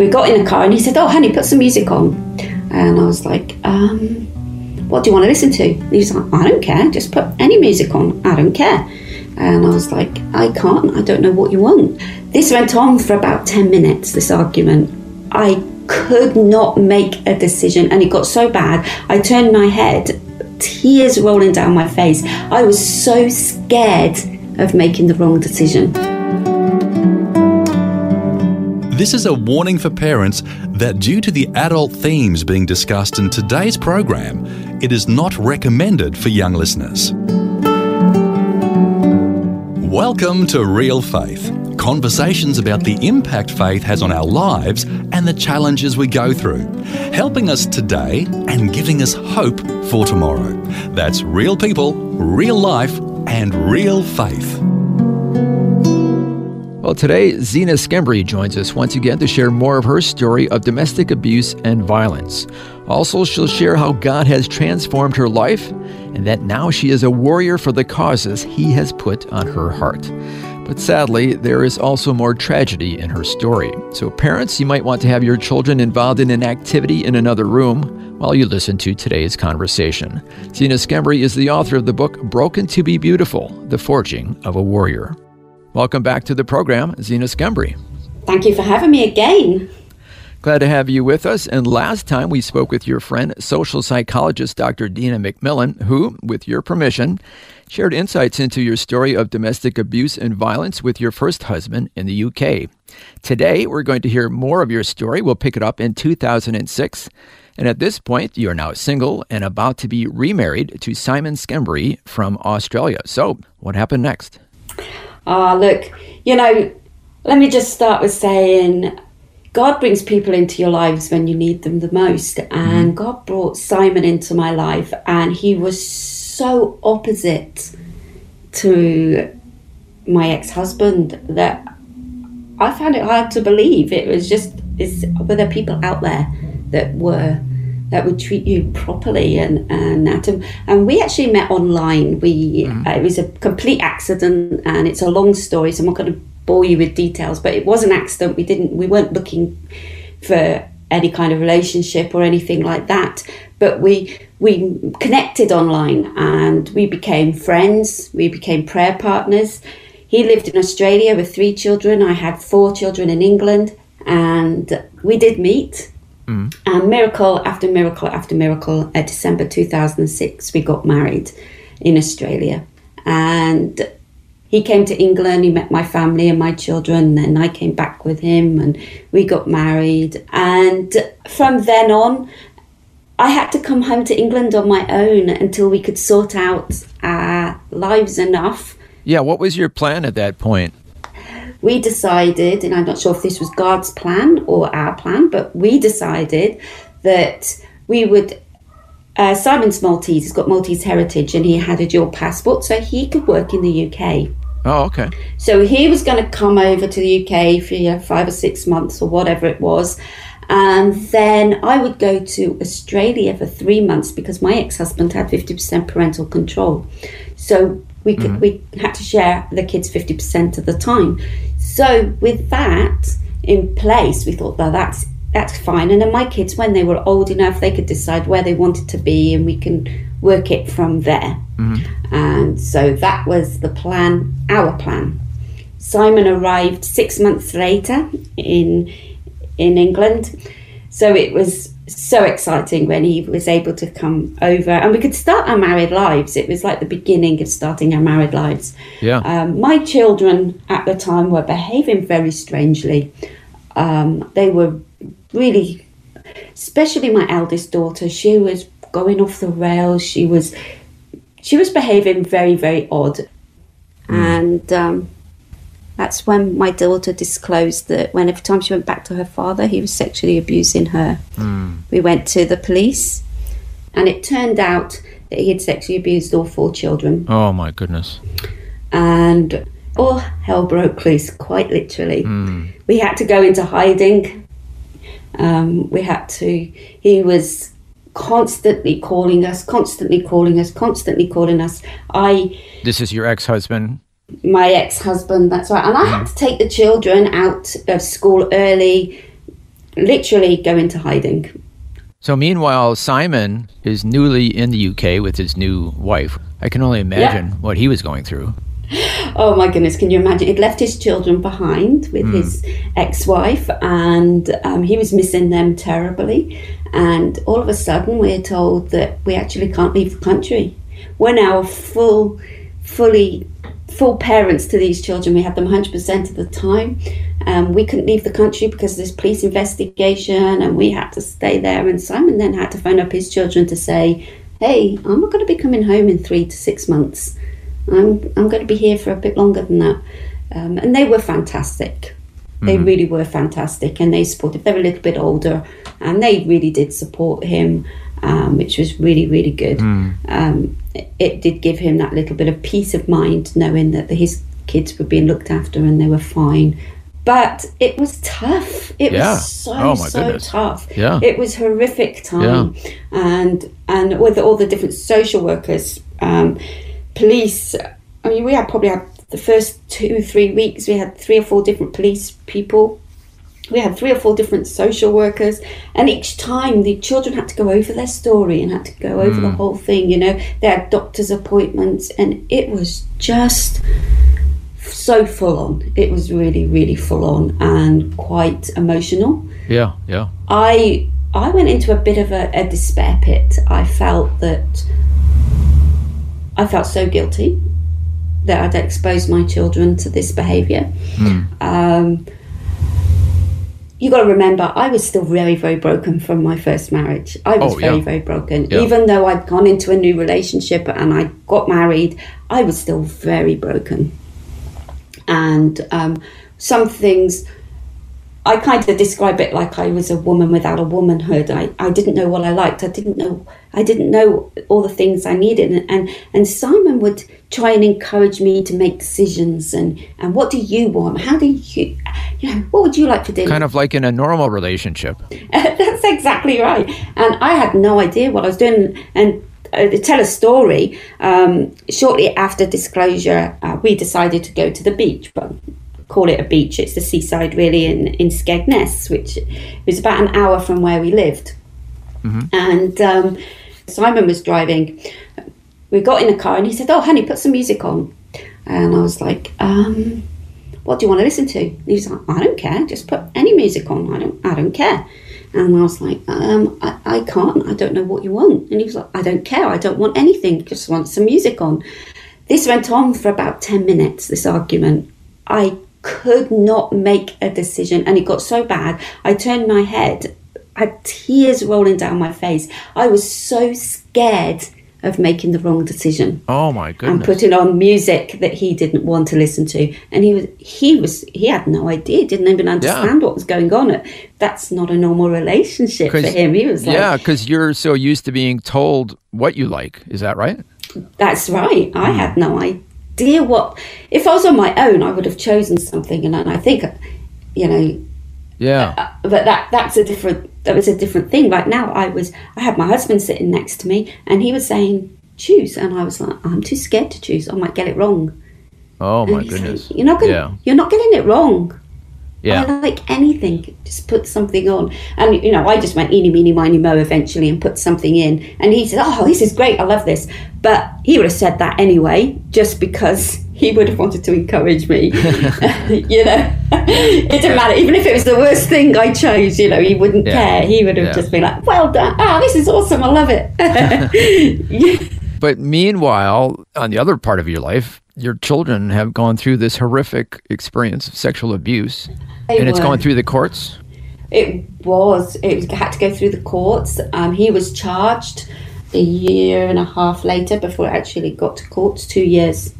we got in the car and he said, Oh, honey, put some music on. And I was like, um, What do you want to listen to? And he was like, I don't care, just put any music on, I don't care. And I was like, I can't, I don't know what you want. This went on for about 10 minutes, this argument. I could not make a decision, and it got so bad. I turned my head, tears rolling down my face. I was so scared of making the wrong decision. This is a warning for parents that due to the adult themes being discussed in today's program, it is not recommended for young listeners. Welcome to Real Faith conversations about the impact faith has on our lives and the challenges we go through, helping us today and giving us hope for tomorrow. That's real people, real life, and real faith. Well, today, Zena Skembry joins us once again to share more of her story of domestic abuse and violence. Also, she'll share how God has transformed her life and that now she is a warrior for the causes He has put on her heart. But sadly, there is also more tragedy in her story. So, parents, you might want to have your children involved in an activity in another room while you listen to today's conversation. Zena Skembry is the author of the book Broken to be Beautiful The Forging of a Warrior. Welcome back to the program, Zena Skembry. Thank you for having me again. Glad to have you with us. And last time we spoke with your friend, social psychologist Dr. Dina McMillan, who, with your permission, shared insights into your story of domestic abuse and violence with your first husband in the UK. Today, we're going to hear more of your story. We'll pick it up in 2006. And at this point, you're now single and about to be remarried to Simon Skembry from Australia. So, what happened next? Ah, look, you know, let me just start with saying God brings people into your lives when you need them the most. And mm. God brought Simon into my life, and he was so opposite to my ex husband that I found it hard to believe. It was just, is, were there people out there that were that would treat you properly and and that. And, we actually met online. We mm-hmm. uh, it was a complete accident and it's a long story so i'm not going to bore you with details but it was an accident. We didn't we weren't looking for any kind of relationship or anything like that but we we connected online and we became friends. We became prayer partners. He lived in australia with three children. I had four children in england and we did meet Mm. And miracle after miracle after miracle, at December 2006, we got married in Australia. And he came to England, he met my family and my children, and I came back with him and we got married. And from then on, I had to come home to England on my own until we could sort out our lives enough. Yeah, what was your plan at that point? We decided, and I'm not sure if this was God's plan or our plan, but we decided that we would. Uh, Simon's Maltese, he's got Maltese heritage, and he had a dual passport, so he could work in the UK. Oh, okay. So he was going to come over to the UK for you know, five or six months or whatever it was. And then I would go to Australia for three months because my ex husband had 50% parental control. So we could, mm. we had to share the kids 50% of the time. So with that in place, we thought, well, that's that's fine. And then my kids, when they were old enough, they could decide where they wanted to be, and we can work it from there. Mm-hmm. And so that was the plan, our plan. Simon arrived six months later in in England, so it was so exciting when he was able to come over and we could start our married lives. It was like the beginning of starting our married lives. Yeah. Um, my children at the time were behaving very strangely. Um, they were really, especially my eldest daughter, she was going off the rails. She was, she was behaving very, very odd. Mm. And, um, That's when my daughter disclosed that when every time she went back to her father, he was sexually abusing her. We went to the police, and it turned out that he had sexually abused all four children, Oh my goodness. and all hell broke loose, quite literally. We had to go into hiding. Um, we had to. He was constantly calling us, constantly calling us, constantly calling us. I This is your ex-husband. My ex-husband that's right. And i had to take the children out of school early literally go into hiding. So meanwhile, Simon is newly in the UK with his new wife. I can only imagine what he was going through. oh my goodness can you imagine? He'd left his children behind with his ex-wife and um, he was missing them terribly. And all of a sudden we're told that we actually can't leave the country. We're now full fully full parents to these children. We had them 100% of the time. Um, we couldn't leave the country because of this police investigation and we had to stay there. And simon then had to phone up his children to say hey i'm not going to be coming home in three to six months. I'm, I'm going to be here for a bit longer than that. Um, and they were fantastic. They really were fantastic and they supported they were a little bit older and they really did support him um, which was really really good. Um, it, it did give him that little bit of peace of mind knowing that his kids were being looked after and they were fine. But it was tough. It Yeah. was so Oh, my so goodness. tough. Yeah. it was horrific time. And and with all the different social workers um, police i mean we had probably had the first two three weeks we had three or four different police people we had three or four different social workers and each time the children had to go over their story and had to go over the whole thing you know they had doctor's appointments and it was just so full on it was really really full on and quite emotional Yeah, yeah. I I went into a bit of a, a despair pit. I felt that I felt so guilty that I'd exposed my children to this behaviour. Um, you got to remember, I was still very, very broken from my first marriage. I was Oh, yeah. very, very broken. Yeah. Even though I'd gone into a new relationship and I got married, I was still very broken. And um, some things I kind of describe it like I was a woman without a womanhood. I, I didn't know what I liked. I didn't know I didn't know all the things I needed. And, and and Simon would try and encourage me to make decisions and and what do you want? How do you you know what would you like for dinner? Kind of like in a normal relationship. That's exactly right. And I had no idea what I was doing. And uh, to tell a story, um, shortly after disclosure, uh, we decided to go to the beach, but call it a beach. It's the seaside, really, in, in Skegness, which was about an hour from where we lived. And um, Simon was driving. We got in the car and he said, Oh, honey, put some music on. And I was like, um, what do you want to listen to? And he was like, I don't care, just put any music on. I don't, I don't care. And I was like, um, I, I can't. I don't know what you want. And he was like, I don't care. I don't want anything. Just want some music on. This went on for about ten minutes. This argument. I could not make a decision, and it got so bad. I turned my head. I had tears rolling down my face. I was so scared of making the wrong decision Oh my goodness. and putting on music that he didn't want to listen to and he was he was he had no idea didn't even understand what was going on that's not a normal relationship for him he was like yeah, because you're so used to being told what you like. Is that right? that's right i had hmm. no idea what if i was on my own i would have chosen something and i think you know Yeah. Uh, but that that's a different that was a different thing like now i was i had my husband sitting next to me and he was saying choose and i was like i'm too scared to choose i might get it wrong Oh my like, goodness. you're not gonna Yeah. you're not getting it wrong Yeah. I like anything. Just put something on. And, you know, I just went eeny, meeny, miny, mo eventually and put something in. And he said, Oh, this is great. I love this. But he would have said that anyway, just because he would have wanted to encourage me. you know, it didn't matter. Even if it was the worst thing I chose, you know, he wouldn't Yeah. care. He would have Yeah. just been like, Well done. Ah, this is awesome. I love it. But meanwhile, on the other part of your life, your children have gone through this horrific experience of sexual abuse, They and it's gone through the courts. It was. It had to go through the courts. Um, he was charged a year and a half later before it actually got to courts, two years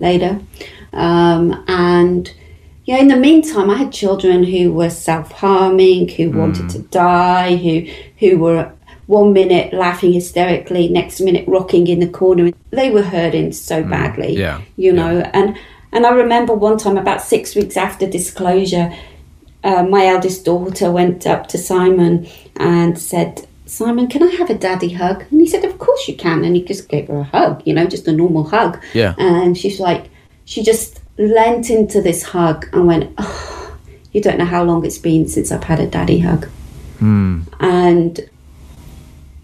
later. Um, and yeah, in the meantime, I had children who were self-harming, who wanted to die, who who were one minute laughing hysterically, next minute rocking in the corner. They were hurting so badly, yeah, you know. And and I remember one time, about six weeks after disclosure, uh, my eldest daughter went up to Simon and said, Simon, can I have a daddy hug? And he said, Of course you can. And he just gave her a hug, you know, just a normal hug. Yeah. And she's like, she just leant into this hug and went, oh, You don't know how long it's been since I've had a daddy hug. And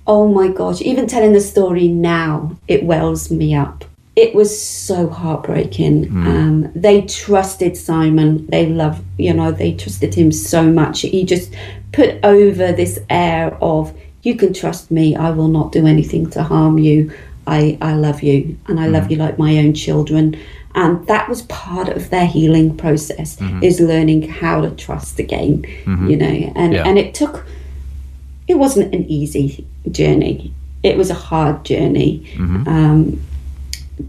oh my gosh, even telling the story now, it wells me up. It was so heartbreaking. Hmm. Um, they trusted Simon. They love, you know, they trusted him so much. He just put over this air of, you can trust me. I will not do anything to harm you. I, I love you and I love hmm. you like my own children. And that was part of their healing process hmm. is learning how to trust again, you know, and, Yeah. and it took, it wasn't an easy journey. It was a hard journey. Um,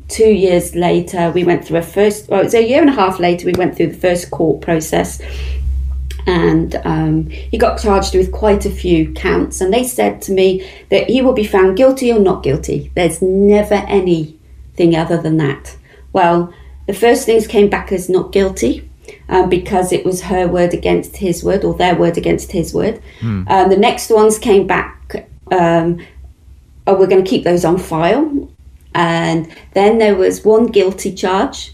two years later, we went through a first, well, it was a year and a half later, we went through the first court process. And um, he got charged with quite a few counts. And they said to me that he will be found guilty or not guilty. There's never anything other than that. Well, the first things came back as not guilty. Um, because it was her word against his word, or their word against his word. Um, the next ones came back um, oh, we're going to keep those on file. And then there was one guilty charge,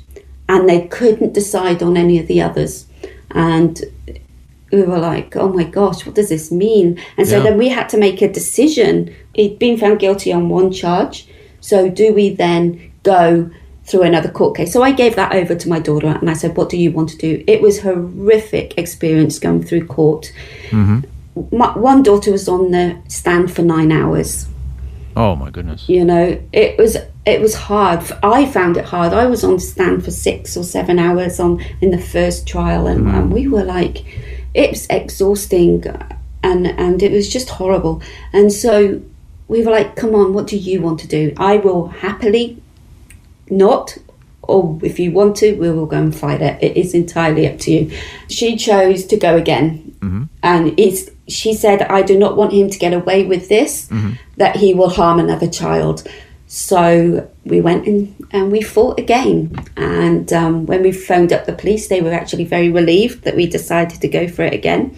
and they couldn't decide on any of the others. And we were like, oh my gosh, what does this mean? And so Yeah. then we had to make a decision. He'd been found guilty on one charge. So do we then go through another court case? So I gave that over to my daughter and I said, what do you want to do? It was horrific experience going through court. Mm-hmm. My, one daughter was on the stand for nine hours Oh my goodness. you know it was it was hard i found it hard i was on the stand for six or seven hours on in the first trial and, mm-hmm. and we were like it was exhausting and and it was just horrible and so we were like come on what do you want to do i will happily not or if you want to we will go and fight it. It is entirely up to you. She chose to go again. And it's she said i do not want him to get away with this that he will harm another child. So we went in and we fought again. And um, when we phoned up the police they were actually very relieved that we decided to go for it again.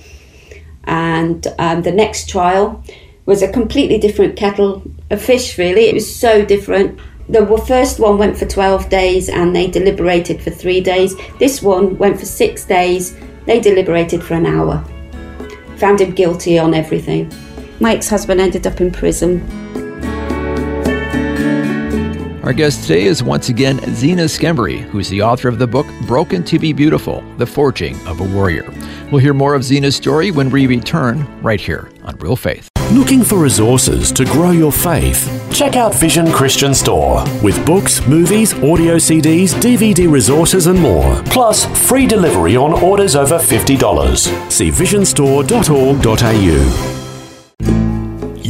And um, the next trial was a completely different kettle of fish really. It was so different the first one went for 12 days and they deliberated for three days. This one went for six days. They deliberated for an hour. Found him guilty on everything. My ex-husband ended up in prison. Our guest today is once again Zena Skembry, who's the author of the book Broken to Be Beautiful The Forging of a Warrior. We'll hear more of Zena's story when we return right here on Real Faith. Looking for resources to grow your faith? Check out Vision Christian Store with books, movies, audio CDs, DVD resources, and more. Plus, free delivery on orders over $50. See visionstore.org.au.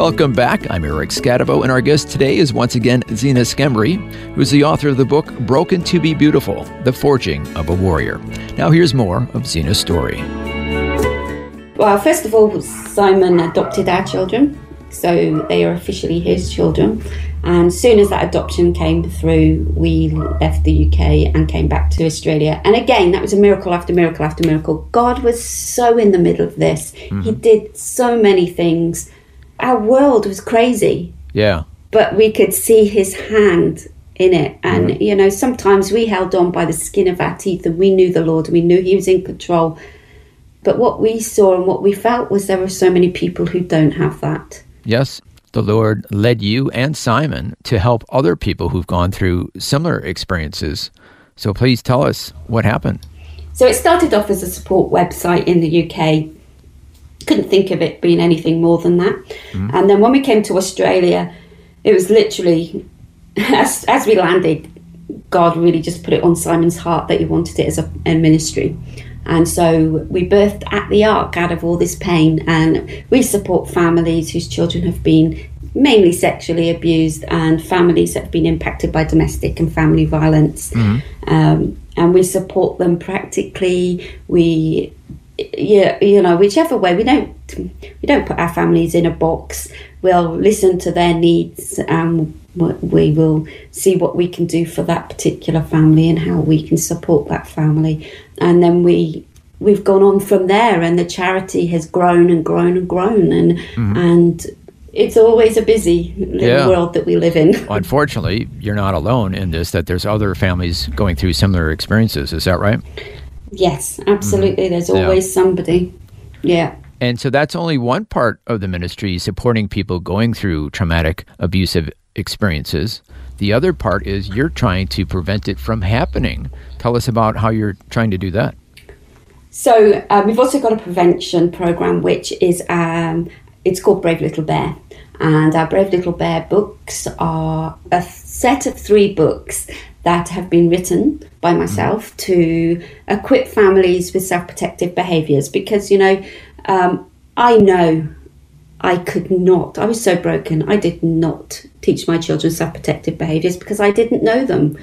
Welcome back. I'm Eric Skattebo, and our guest today is once again Zena Skembry, who's the author of the book Broken to Be Beautiful The Forging of a Warrior. Now, here's more of Zena's story. Well, first of all, Simon adopted our children, so they are officially his children. And soon as that adoption came through, we left the UK and came back to Australia. And again, that was a miracle after miracle after miracle. God was so in the middle of this. He mm-hmm. did so many things. Our world was crazy Yeah. but we could see his hand in it. And, you know, sometimes we held on by the skin of our teeth and we knew the Lord, we knew he was in control. But what we saw and what we felt was there were so many people who don't have that. Yes, the Lord led you and Simon to help other people who've gone through similar experiences. So please tell us what happened. So it started off as a support website in the UK. Couldn't think of it being anything more than that. Mm. And then when we came to Australia, it was literally as as we landed, God really just put it on Simon's heart that he wanted it as a, a ministry. And so we birthed at the Ark out of all this pain, and we support families whose children have been mainly sexually abused and families that have been impacted by domestic and family violence. Mm-hmm. Um, and we support them practically. We, yeah, you know, whichever way we don't we don't put our families in a box. We'll listen to their needs and we will see what we can do for that particular family and how we can support that family. And then we we've gone on from there and the charity has grown and grown and grown and mm-hmm. and it's always a busy yeah. world that we live in. Unfortunately, you're not alone in this, that there's other families going through similar experiences. Is that right? Yes, absolutely. Mm-hmm. There's always yeah. somebody. Yeah. And so that's only one part of the ministry, supporting people going through traumatic, abusive experiences. The other part is you're trying to prevent it from happening. Tell us about how you're trying to do that. So um, we've also got a prevention program, which is um, it's called Brave Little Bear. And our Brave Little Bear books are a set of three books that have been written by myself to equip families with self protective behaviours because, you know, um, I know I could not, I was so broken, I did not teach my children self protective behaviours because I didn't know them.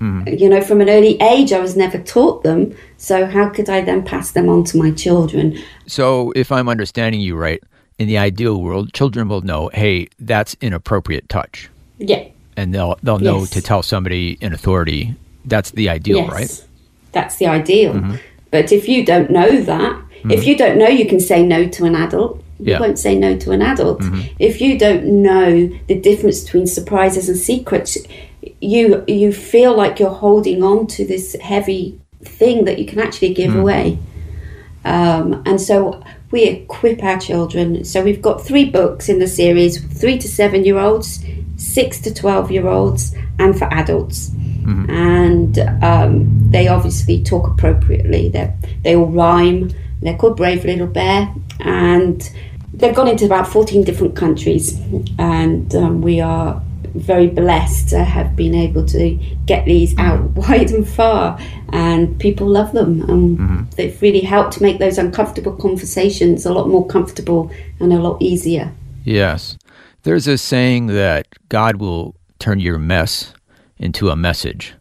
Mm. You know, from an early age, I was never taught them. So, how could I then pass them on to my children? So, if I'm understanding you right, in the ideal world, children will know, hey, that's inappropriate touch. Yeah. And they'll they'll know yes. to tell somebody in authority. That's the ideal, yes. right? That's the ideal. Mm-hmm. But if you don't know that, mm-hmm. if you don't know you can say no to an adult, you yeah. won't say no to an adult. Mm-hmm. If you don't know the difference between surprises and secrets, you you feel like you're holding on to this heavy thing that you can actually give mm. away. Um, and so we equip our children. So we've got three books in the series three to seven year olds, six to 12 year olds, and for adults. Mm-hmm. And um, they obviously talk appropriately. They they all rhyme. They're called Brave Little Bear, and they've gone into about 14 different countries. And um, we are very blessed to have been able to get these out wide and far, and people love them. And mm-hmm. they've really helped make those uncomfortable conversations a lot more comfortable and a lot easier. Yes. There's a saying that God will turn your mess into a message.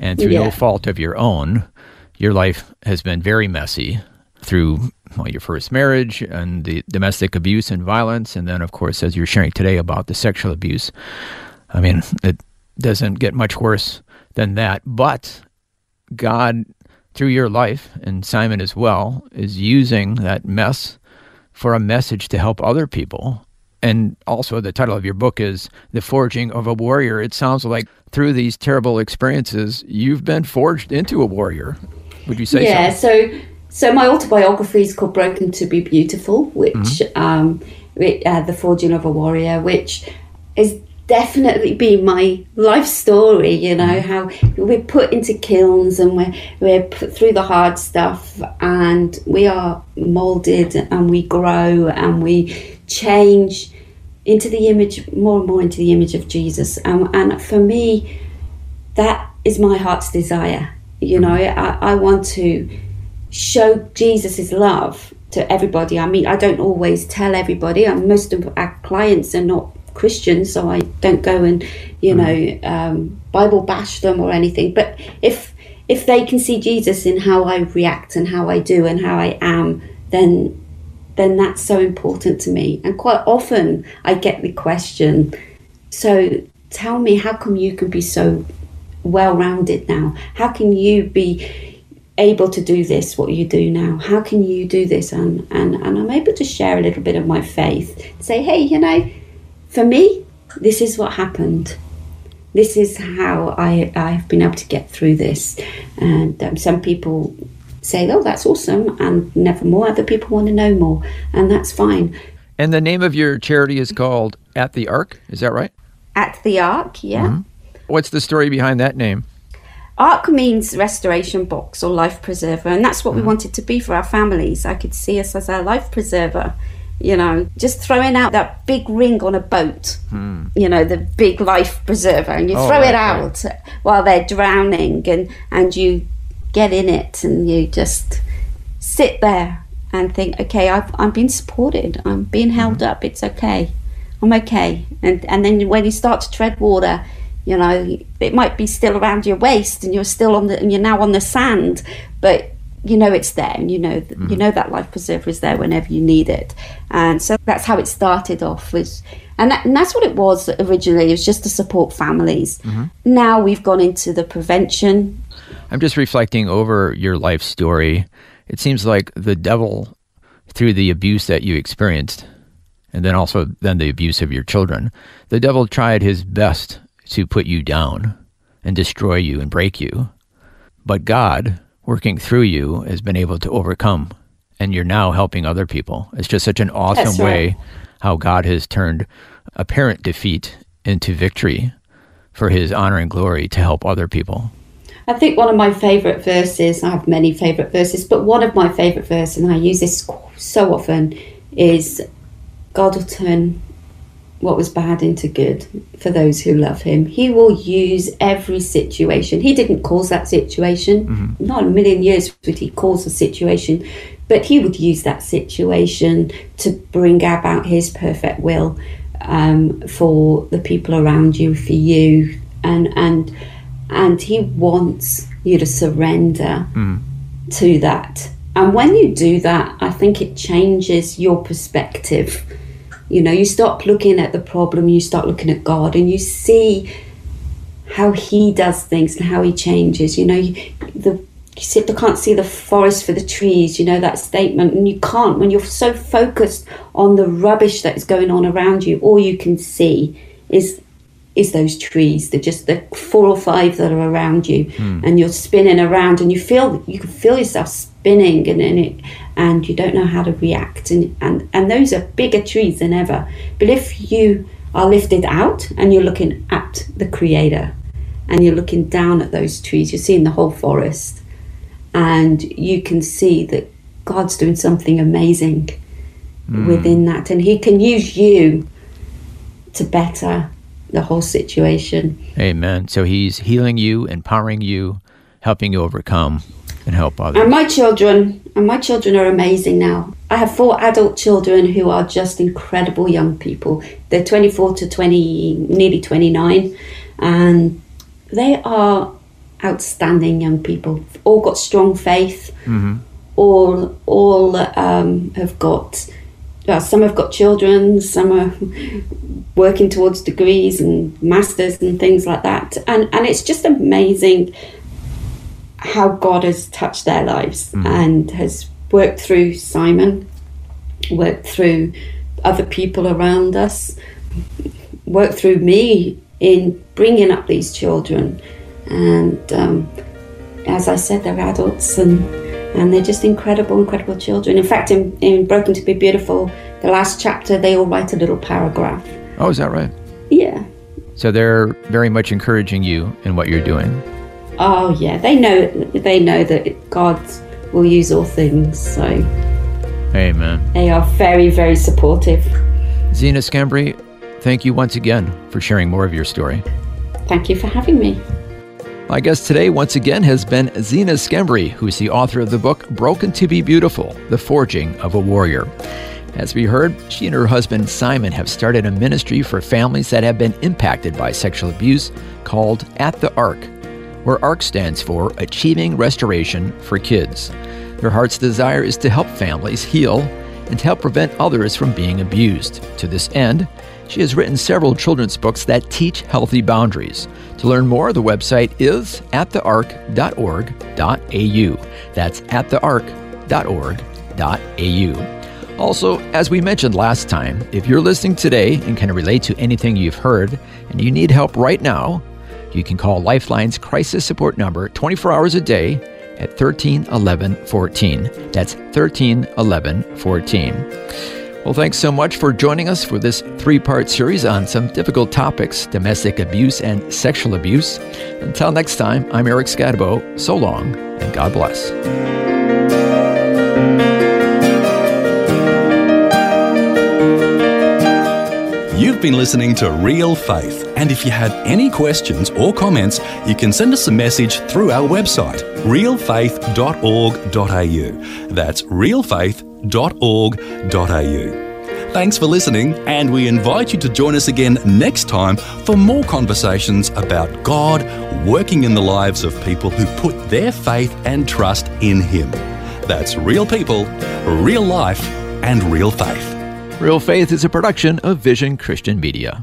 And through yeah. no fault of your own, your life has been very messy through well, your first marriage and the domestic abuse and violence. And then, of course, as you're sharing today about the sexual abuse. I mean, it doesn't get much worse than that. But God, through your life, and Simon as well, is using that mess for a message to help other people. And also, the title of your book is The Forging of a Warrior. It sounds like through these terrible experiences, you've been forged into a warrior. Would you say yeah, so? Yeah, so so my autobiography is called Broken to Be Beautiful, which mm-hmm. um, uh, the Forging of a Warrior, which is definitely be my life story you know mm. how we're put into kilns and we're, we're put through the hard stuff and we are molded and we grow and we change into the image more and more into the image of jesus. And, and for me that is my heart's desire you know. Mm. I, I want to show jesus' love to everybody. I mean i don't always tell everybody. And most of our clients are not Christian, so I don't go and you mm. know um, Bible bash them or anything. But if if they can see Jesus in how I react and how I do and how I am, then then that's so important to me. And quite often I get the question, so tell me, how come you can be so well rounded now? How can you be able to do this what you do now how can you do this and and, and i'm able to share a little bit of my faith say hey you know for me, this is what happened. This is how I, I've been able to get through this. And um, some people say, oh, that's awesome, and never more. Other people want to know more, and that's fine. And the name of your charity is called At the Ark, is that right? At the Ark, yeah. Mm-hmm. What's the story behind that name? ARC means restoration box or life preserver, and that's what we wanted to be for our families. I could see us as our life preserver, you know, just throwing out that big ring on a boat, hmm. you know, the big life preserver, and you Oh, throw right, it right. out while they're drowning, and, and you get in it and you just sit there and think, okay, I've, I'm being supported, I'm being hmm. held up, it's okay, I'm okay. And, and then when you start to tread water, you know, it might be still around your waist and you're still on the, and you're now on the sand, but you know it's there and you know, th- you mm-hmm. know that life preserver is there whenever you need it. And so that's how it started off was, and, that, and that's what it was originally, it was just to support families. Mm-hmm. Now we've gone into the prevention I'm just reflecting over your life story. It seems like the devil, through the abuse that you experienced, and then also then the abuse of your children, the devil tried his best to put you down and destroy you and break you. But God, working through you, has been able to overcome, and you're now helping other people. It's just such an awesome right. way how God has turned apparent defeat into victory for his honor and glory to help other people. I think one of my favourite verses, I have many favourite verses, but one of my favourite verses, and I use this so often, is God will turn what was bad into good for those who love Him. He will use every situation. He didn't cause that situation, not a million years would He cause a situation, but He would use that situation to bring about His perfect will um, for the people around you, for you, and and and he wants you to surrender to that. And when you do that, I think it changes your perspective. You know, you stop looking at the problem, you start looking at God, and you see how He does things and how He changes. You know, you, the you can't see the forest for the trees. You know that statement, and you can't when you're so focused on the rubbish that is going on around you. All you can see is is those trees. They're just the four or five that are around you, hmm. and you're spinning around, and you feel you can feel yourself spinning, and and, it, and you don't know how to react, and, and and those are bigger trees than ever. But if you are lifted out and you're looking at the Creator, and you're looking down at those trees, you're seeing the whole forest, and you can see that God's doing something amazing hmm. within that, and He can use you to better the whole situation. Amen. So he's healing you, empowering you, helping you overcome and help others. And my children, and my children are amazing now. I have four adult children who are just incredible young people. They're 24 to 20, nearly 29, and they are outstanding young people. All got strong faith. All, all um, have got. Well, some have got children. Some are working towards degrees and masters and things like that. And and it's just amazing how God has touched their lives and has worked through Simon, worked through other people around us, worked through me in bringing up these children. And um, as I said, they're adults and and they're just incredible, incredible children. In fact, in, in Broken to Be Beautiful, the last chapter, they all write a little paragraph. Oh, is that right? Yeah. So they're very much encouraging you in what you're doing. Oh yeah, they know they know that God will use all things. So Amen. they are very, very supportive. Zena Skembry, thank you once again for sharing more of your story. Thank you for having me. My guest today, once again, has been Zena Skembry, who's the author of the book Broken to Be Beautiful The Forging of a Warrior. As we heard, she and her husband Simon have started a ministry for families that have been impacted by sexual abuse called At the Ark, where ARC stands for Achieving Restoration for Kids. Their heart's desire is to help families heal and to help prevent others from being abused. To this end, she has written several children's books that teach healthy boundaries. To learn more, the website is attheark.org.au. That's attheark.org.au. Also, as we mentioned last time, if you're listening today and can relate to anything you've heard and you need help right now, you can call Lifeline's crisis support number 24 hours a day at 13 11 14. That's 13 11 14. Well, thanks so much for joining us for this three part series on some difficult topics domestic abuse and sexual abuse. Until next time, I'm Eric Skattebo. So long, and God bless. You've been listening to Real Faith, and if you have any questions or comments, you can send us a message through our website, realfaith.org.au. That's realfaith.org.au. Thanks for listening, and we invite you to join us again next time for more conversations about God working in the lives of people who put their faith and trust in Him. That's real people, real life, and real faith. Real Faith is a production of Vision Christian Media.